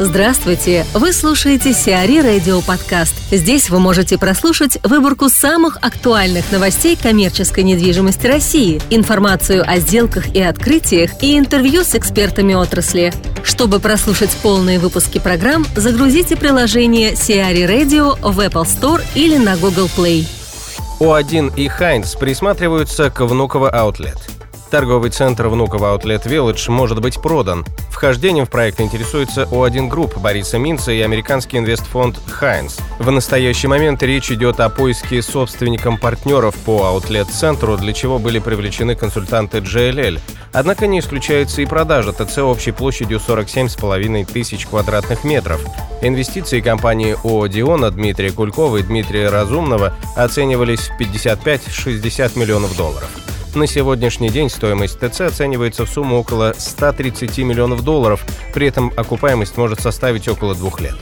Здравствуйте! Вы слушаете Сиари Радио Подкаст. Здесь вы можете прослушать выборку самых актуальных новостей коммерческой недвижимости России, информацию о сделках и открытиях и интервью с экспертами отрасли. Чтобы прослушать полные выпуски программ, загрузите приложение Сиари Radio в Apple Store или на Google Play. О1 и Хайнс присматриваются к Внуково Аутлет – Торговый центр Внуково Outlet Village может быть продан. Вхождением в проект интересуется O1 Group Бориса Минца и американский инвестфонд Hines. В настоящий момент речь идет о поиске собственником партнеров по аутлет-центру, для чего были привлечены консультанты JLL. Однако не исключается и продажа ТЦ общей площадью 47,5 тысяч квадратных метров. Инвестиции компании ООО «Диона» Дмитрия Кулькова и Дмитрия Разумного оценивались в 55-60 миллионов долларов. На сегодняшний день стоимость ТЦ оценивается в сумму около 130 миллионов долларов, при этом окупаемость может составить около двух лет.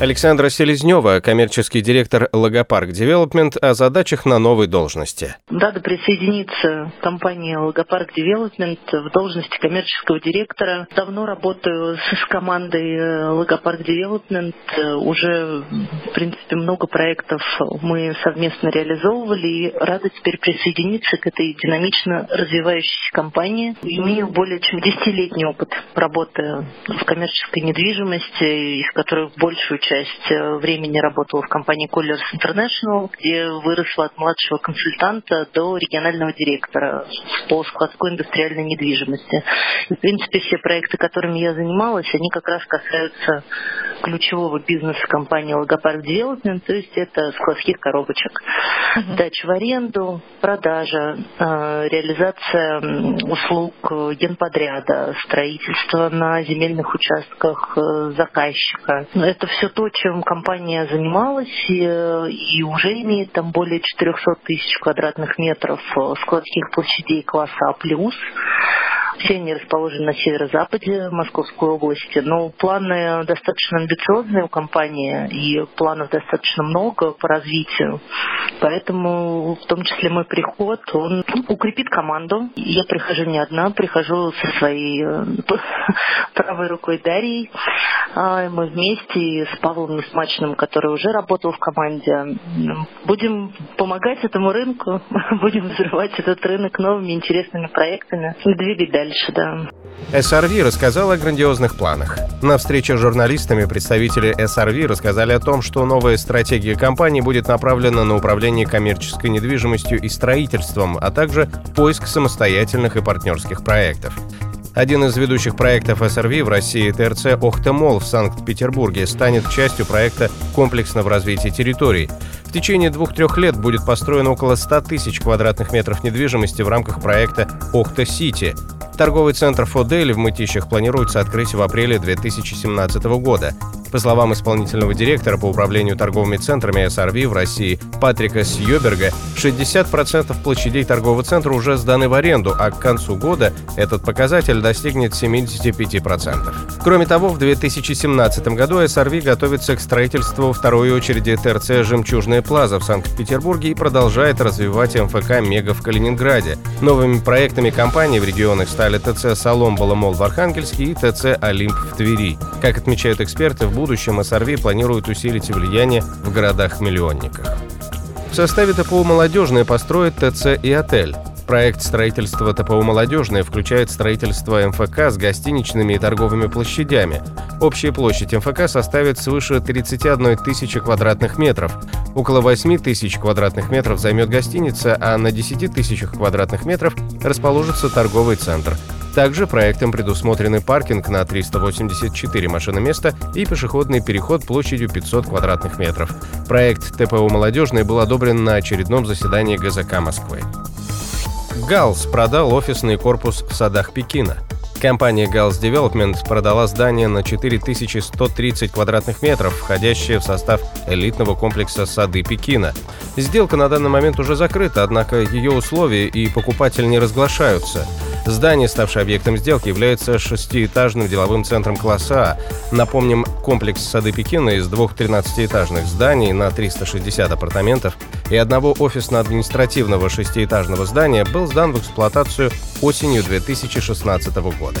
Александра Селезнева, коммерческий директор Логопарк Девелопмент, о задачах на новой должности. Рада присоединиться к компании Логопарк Девелопмент в должности коммерческого директора. Давно работаю с командой Логопарк Девелопмент. Уже, в принципе, много проектов мы совместно реализовывали и рада теперь присоединиться к этой динамично развивающейся компании. Имею более чем десятилетний опыт работы в коммерческой недвижимости, из которых большую часть э, времени работала в компании Colliers International, где выросла от младшего консультанта до регионального директора по складской индустриальной недвижимости. И, в принципе, все проекты, которыми я занималась, они как раз касаются ключевого бизнеса компании Логопарк Development, то есть это складских коробочек. Uh-huh. Дача в аренду, продажа, э, реализация услуг генподряда, строительство на земельных участках э, заказчика. Это все то, чем компания занималась и, уже имеет там более 400 тысяч квадратных метров э, складских площадей класса А+. Все они расположены на северо-западе Московской области, но планы достаточно амбициозные у компании, и планов достаточно много по развитию. Поэтому в том числе мой приход, он укрепит команду. Я прихожу не одна, прихожу со своей э, правой рукой Дарьей. А, мы вместе с Павлом Несмачным, который уже работал в команде, будем помогать этому рынку, будем взрывать этот рынок новыми интересными проектами двигать дальше дальше, да. SRV рассказал о грандиозных планах. На встрече с журналистами представители SRV рассказали о том, что новая стратегия компании будет направлена на управление коммерческой недвижимостью и строительством, а также поиск самостоятельных и партнерских проектов. Один из ведущих проектов SRV в России ТРЦ «Охтемол» в Санкт-Петербурге станет частью проекта комплексного развития территорий. В течение двух-трех лет будет построено около 100 тысяч квадратных метров недвижимости в рамках проекта «Охта-Сити», Торговый центр «Фодель» в Мытищах планируется открыть в апреле 2017 года. По словам исполнительного директора по управлению торговыми центрами SRV в России Патрика Сьюберга, 60% площадей торгового центра уже сданы в аренду, а к концу года этот показатель достигнет 75%. Кроме того, в 2017 году SRV готовится к строительству второй очереди ТРЦ «Жемчужная плаза» в Санкт-Петербурге и продолжает развивать МФК «Мега» в Калининграде. Новыми проектами компании в регионах стали ТЦ «Соломбола Мол» в Архангельске и ТЦ «Олимп» в Твери. Как отмечают эксперты, в будущем SRV планирует усилить влияние в городах-миллионниках. В составе ТПУ «Молодежная» построит ТЦ и отель. Проект строительства ТПУ «Молодежная» включает строительство МФК с гостиничными и торговыми площадями. Общая площадь МФК составит свыше 31 тысячи квадратных метров. Около 8 тысяч квадратных метров займет гостиница, а на 10 тысячах квадратных метров расположится торговый центр – также проектом предусмотрены паркинг на 384 машиноместа и пешеходный переход площадью 500 квадратных метров. Проект ТПУ «Молодежный» был одобрен на очередном заседании ГЗК Москвы. ГАЛС продал офисный корпус в садах Пекина – Компания Gals Development продала здание на 4130 квадратных метров, входящее в состав элитного комплекса «Сады Пекина». Сделка на данный момент уже закрыта, однако ее условия и покупатель не разглашаются. Здание, ставшее объектом сделки, является шестиэтажным деловым центром класса А. Напомним, комплекс «Сады Пекина» из двух 13-этажных зданий на 360 апартаментов и одного офисно-административного шестиэтажного здания был сдан в эксплуатацию осенью 2016 года.